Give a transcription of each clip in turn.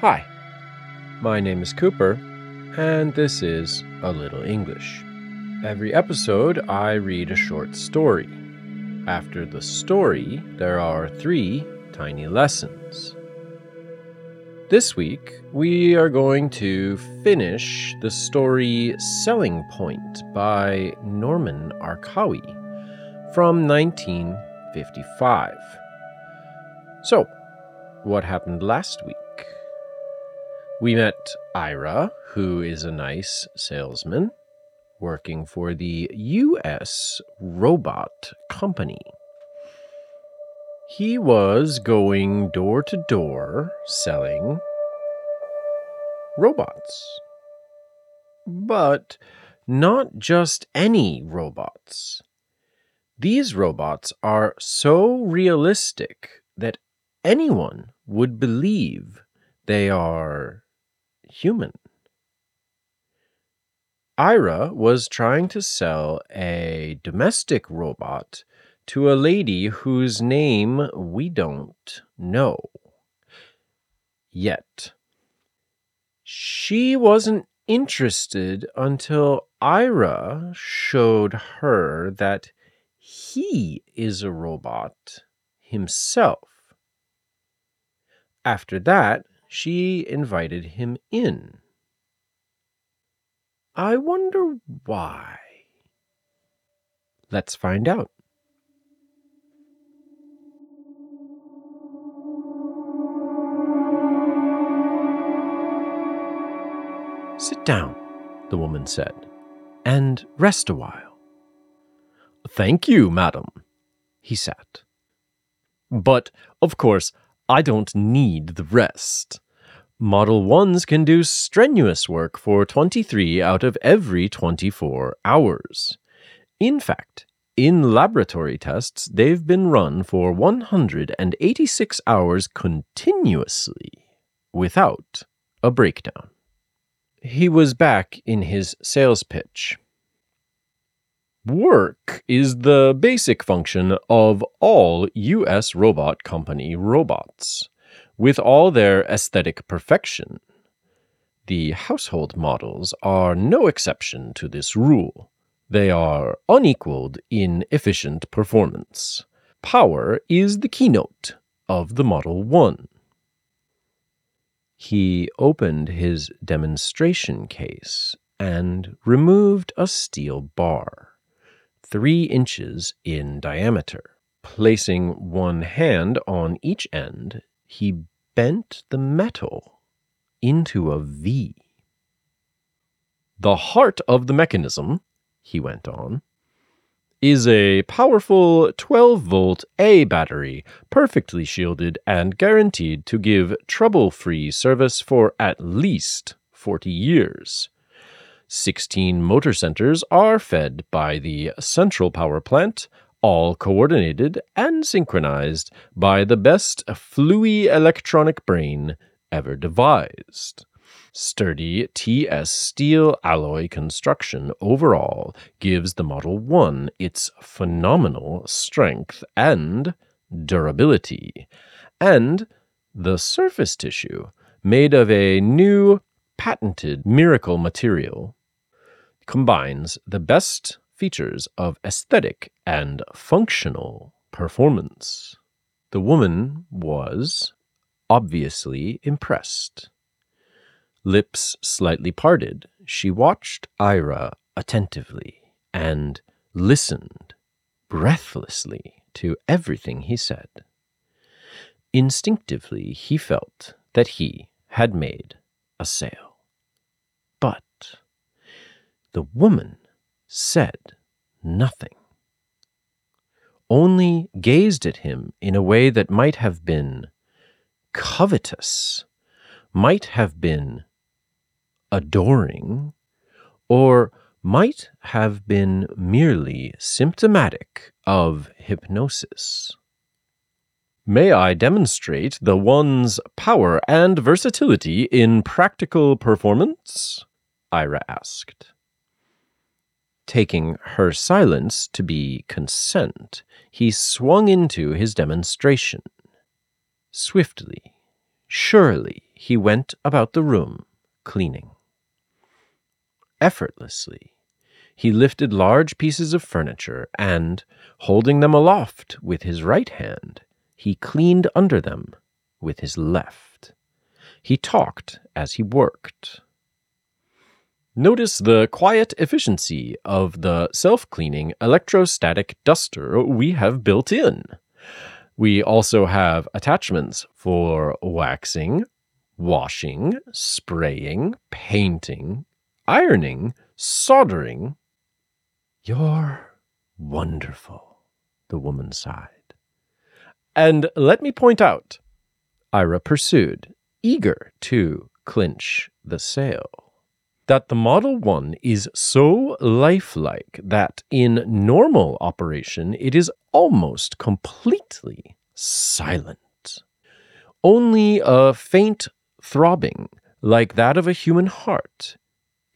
Hi, my name is Cooper, and this is A Little English. Every episode, I read a short story. After the story, there are three tiny lessons. This week, we are going to finish the story Selling Point by Norman Arkawy from 1955. So, what happened last week? We met Ira, who is a nice salesman working for the U.S. Robot Company. He was going door to door selling robots. But not just any robots. These robots are so realistic that anyone would believe they are human. Ira was trying to sell a domestic robot to a lady whose name we don't know yet. She wasn't interested until Ira showed her that he is a robot himself. After that, she invited him in. I wonder why. Let's find out. Sit down, the woman said, and rest a while. Thank you, madam. He sat. But, of course, I don't need the rest. Model 1s can do strenuous work for 23 out of every 24 hours. In fact, in laboratory tests, they've been run for 186 hours continuously without a breakdown. He was back in his sales pitch. Work is the basic function of all U.S. Robot Company robots, with all their aesthetic perfection. The household models are no exception to this rule. They are unequaled in efficient performance. Power is the keynote of the Model 1. He opened his demonstration case and removed a steel bar three inches in diameter. Placing one hand on each end, he bent the metal into a V. The heart of the mechanism, he went on, is a powerful 12 volt A battery, perfectly shielded and guaranteed to give trouble free service for at least 40 years. 16 motor centers are fed by the central power plant, all coordinated and synchronized by the best fluey electronic brain ever devised. Sturdy TS steel alloy construction overall gives the Model 1 its phenomenal strength and durability. And the surface tissue, made of a new patented miracle material, combines the best features of aesthetic and functional performance. The woman was obviously impressed. Lips slightly parted, she watched Ira attentively and listened breathlessly to everything he said. Instinctively, he felt that he had made a sale. But the woman said nothing, only gazed at him in a way that might have been covetous, might have been adoring, or might have been merely symptomatic of hypnosis. May I demonstrate the one's power and versatility in practical performance? Ira asked. Taking her silence to be consent, he swung into his demonstration. Swiftly, surely, he went about the room cleaning. Effortlessly, he lifted large pieces of furniture and, holding them aloft with his right hand, he cleaned under them with his left. He talked as he worked. Notice the quiet efficiency of the self cleaning electrostatic duster we have built in. We also have attachments for waxing, washing, spraying, painting, ironing, soldering. You're wonderful, the woman sighed. And let me point out, Ira pursued, eager to clinch the sale, that the Model 1 is so lifelike that in normal operation it is almost completely silent. Only a faint throbbing, like that of a human heart,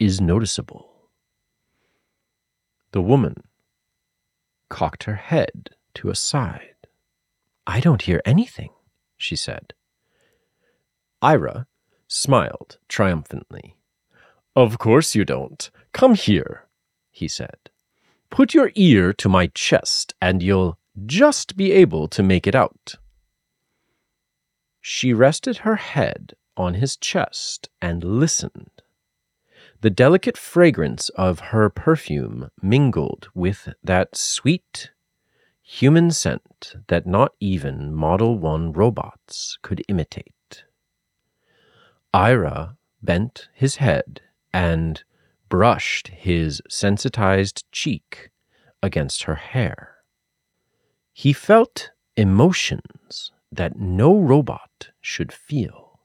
is noticeable. The woman cocked her head to a side. I don't hear anything, she said. Ira smiled triumphantly. Of course you don't. Come here, he said. Put your ear to my chest, and you'll just be able to make it out. She rested her head on his chest and listened. The delicate fragrance of her perfume mingled with that sweet, human scent that not even Model 1 robots could imitate. Ira bent his head and brushed his sensitized cheek against her hair. He felt emotions that no robot should feel.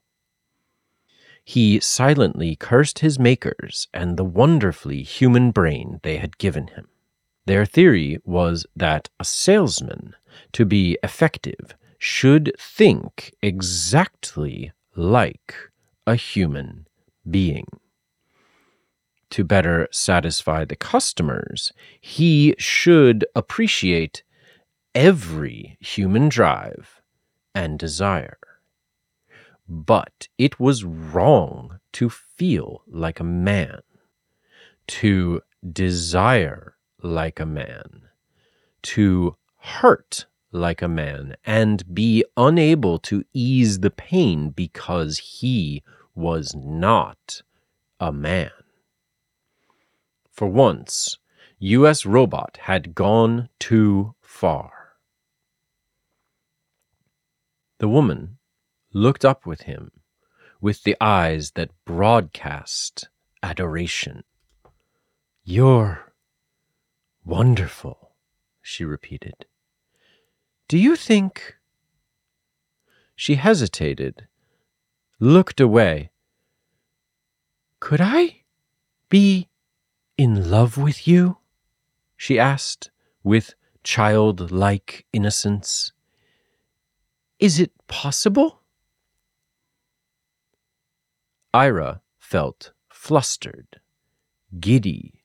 He silently cursed his makers and the wonderfully human brain they had given him. Their theory was that a salesman, to be effective, should think exactly like a human being. To better satisfy the customers, he should appreciate every human drive and desire. But it was wrong to feel like a man, to desire like a man, to hurt like a man, and be unable to ease the pain because he was not a man. For once, U.S. Robot had gone too far. The woman looked up with him with the eyes that broadcast adoration. You're wonderful, she repeated. Do you think. She hesitated, looked away. Could I be in love with you? she asked with childlike innocence. Is it possible? Ira felt flustered, giddy,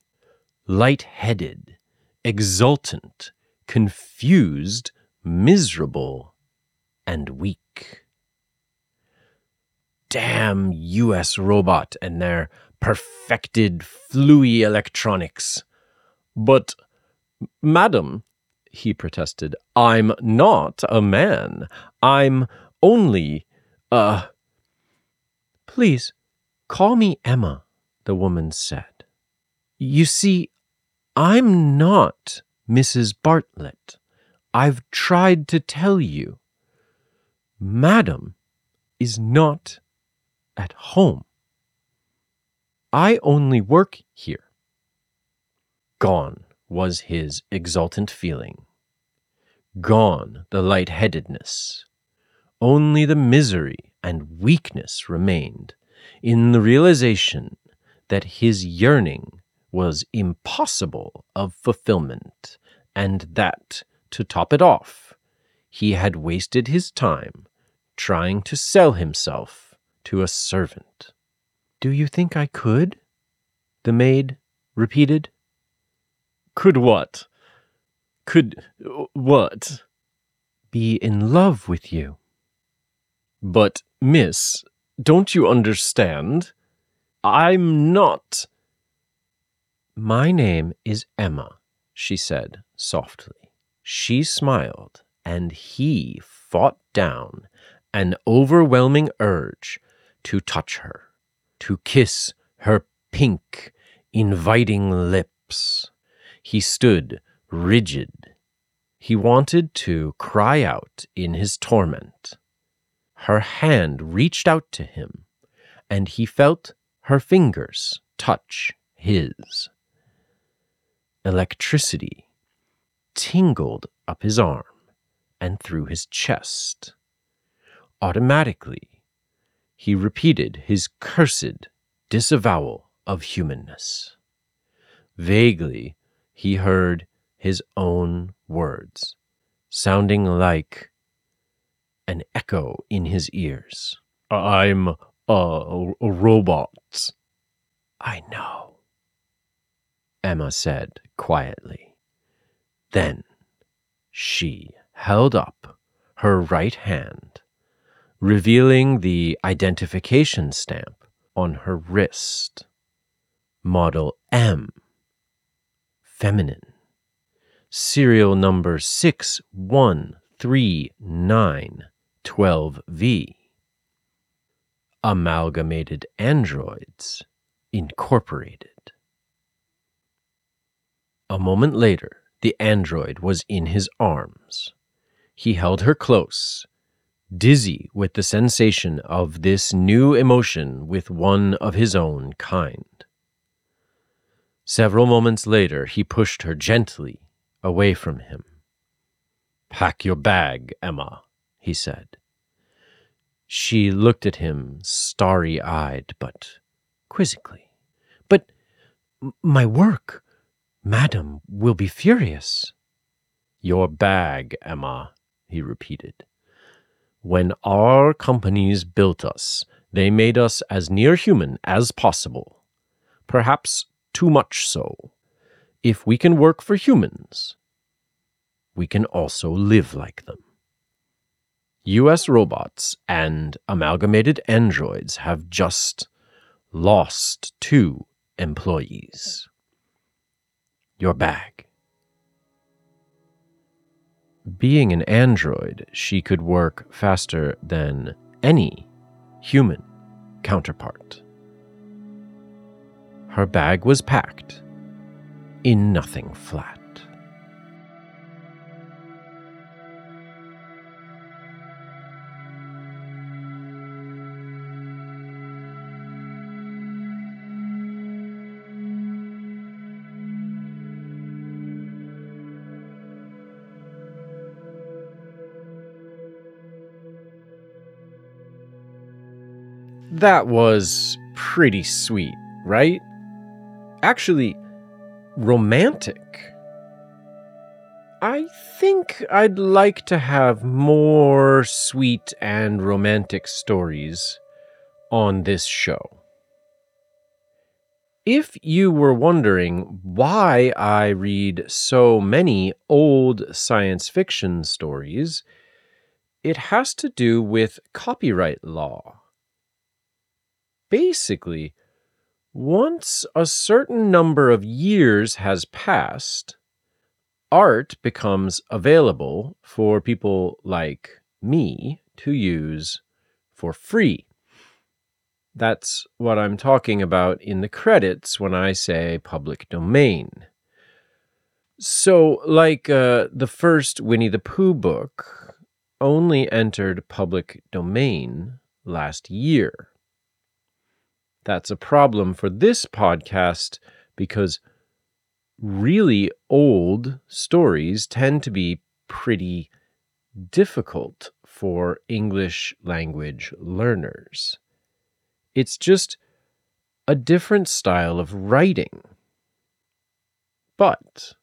light-headed, exultant, confused, miserable, and weak. Damn U.S. robot and their perfected fluey electronics. But, madam, he protested. I'm not a man. I'm only a. Please, call me Emma, the woman said. You see, I'm not Mrs. Bartlett. I've tried to tell you. Madam is not at home. I only work here. Gone was his exultant feeling. Gone the lightheadedness. Only the misery and weakness remained in the realization that his yearning was impossible of fulfillment, and that, to top it off, he had wasted his time trying to sell himself to a servant. Do you think I could? The maid repeated. Could what? Could what? Be in love with you. But, miss, don't you understand? I'm not. My name is Emma, she said softly. She smiled, and he fought down an overwhelming urge to touch her, to kiss her pink, inviting lips. He stood rigid. He wanted to cry out in his torment. Her hand reached out to him, and he felt her fingers touch his. Electricity tingled up his arm and through his chest. Automatically, he repeated his cursed disavowal of humanness. Vaguely, he heard his own words, sounding like an echo in his ears. I'm a, a robot. I know, Emma said quietly. Then she held up her right hand, revealing the identification stamp on her wrist. Model M. Feminine. Serial number 613912V. Amalgamated Androids Incorporated. A moment later, the android was in his arms. He held her close, dizzy with the sensation of this new emotion with one of his own kind. Several moments later, he pushed her gently away from him. Pack your bag, Emma, he said. She looked at him, starry eyed, but quizzically. But my work, madam, will be furious. Your bag, Emma, he repeated. When our companies built us, they made us as near human as possible. Perhaps too much so. If we can work for humans, we can also live like them. US robots and amalgamated androids have just lost two employees. Your bag. Being an android, she could work faster than any human counterpart. Her bag was packed in nothing flat. That was pretty sweet, right? Actually, romantic. I think I'd like to have more sweet and romantic stories on this show. If you were wondering why I read so many old science fiction stories, it has to do with copyright law. Basically, once a certain number of years has passed, art becomes available for people like me to use for free. That's what I'm talking about in the credits when I say public domain. So, like uh, the first Winnie the Pooh book only entered public domain last year. That's a problem for this podcast because really old stories tend to be pretty difficult for English language learners. It's just a different style of writing. But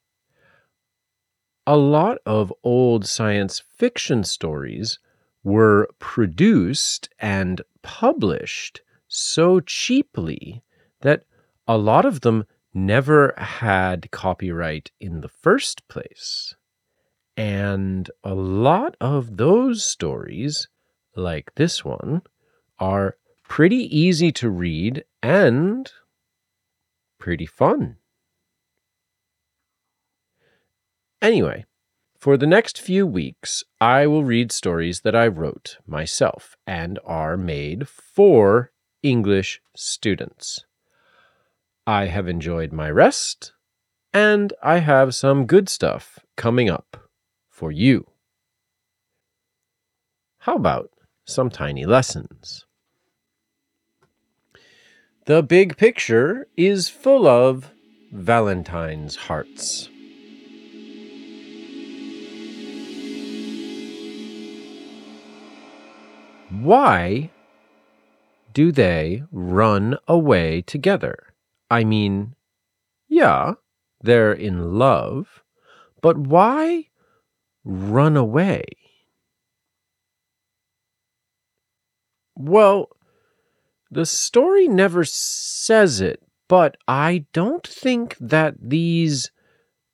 a lot of old science fiction stories were produced and published so cheaply that a lot of them never had copyright in the first place. And a lot of those stories, like this one, are pretty easy to read and pretty fun. Anyway, for the next few weeks, I will read stories that I wrote myself and are made for English students. I have enjoyed my rest, and I have some good stuff coming up for you. How about some tiny lessons? The big picture is full of Valentine's hearts. Why do they run away together? I mean, yeah, they're in love, but why run away? Well, the story never says it, but I don't think that these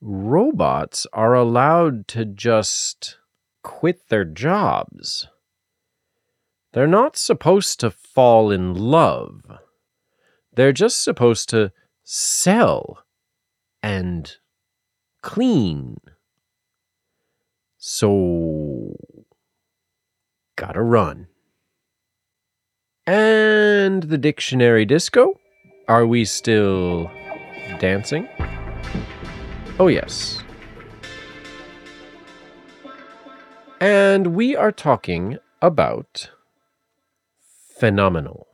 robots are allowed to just quit their jobs. They're not supposed to fall in love. They're just supposed to sell and clean. So, gotta run. And the dictionary disco? Are we still dancing? Oh, yes. And we are talking about phenomenal.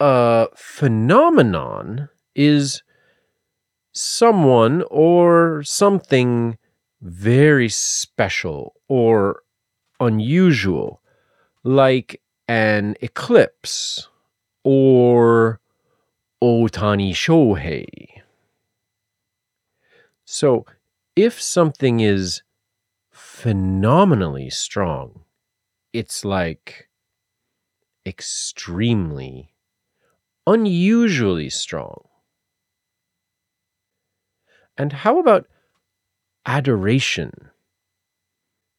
A phenomenon is someone or something very special or unusual, like an eclipse or Otani Shohei. So, if something is phenomenally strong, it's like extremely, unusually strong. And how about adoration?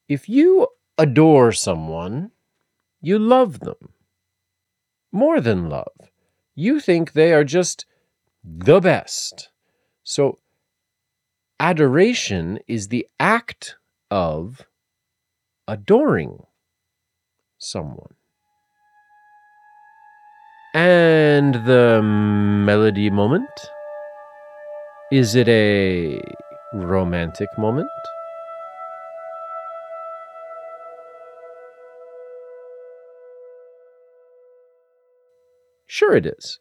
If you adore someone, you love them. More than love, you think they are just the best. So, adoration is the act of adoring someone. And the melody moment? Is it a romantic moment? Sure, it is,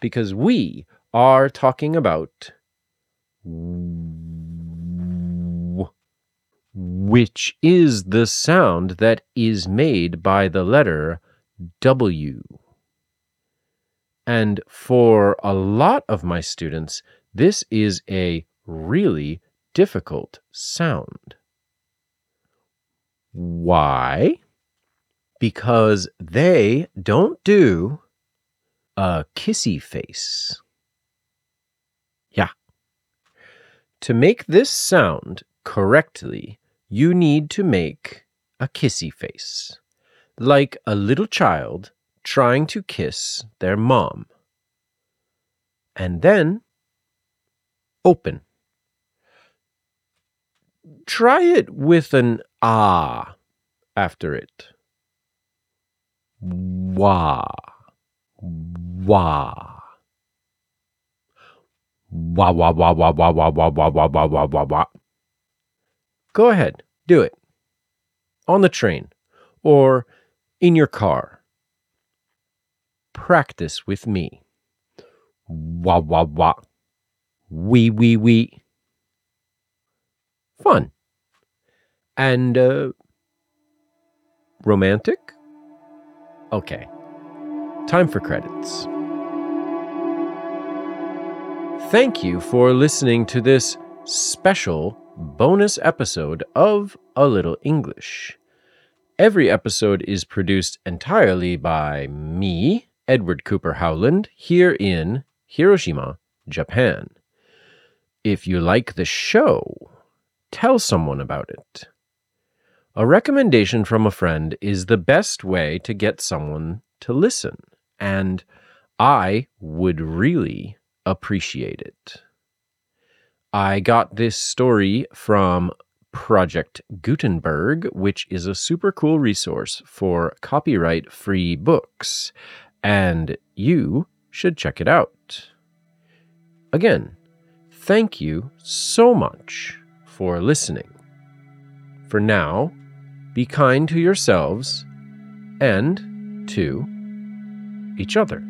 because we are talking about which is the sound that is made by the letter W. And for a lot of my students, this is a really difficult sound. Why? Because they don't do a kissy face. Yeah. To make this sound correctly, you need to make a kissy face, like a little child trying to kiss their mom. And then open. Try it with an ah after it. Wah. Wah. Wah, wah, wah, wah, wah, wah, wah, wah, wah, wah, wah, wah, wah. Go ahead, do it. On the train or in your car. Practice with me. Wah, wah, wah. Wee, wee, wee. Fun. And, uh, romantic? Okay. Time for credits. Thank you for listening to this special bonus episode of A Little English. Every episode is produced entirely by me, Edward Cooper Howland, here in Hiroshima, Japan. If you like the show, tell someone about it. A recommendation from a friend is the best way to get someone to listen, and I would really appreciate it. I got this story from Project Gutenberg, which is a super cool resource for copyright free books, and you should check it out. Again, thank you so much for listening. For now, be kind to yourselves and to each other.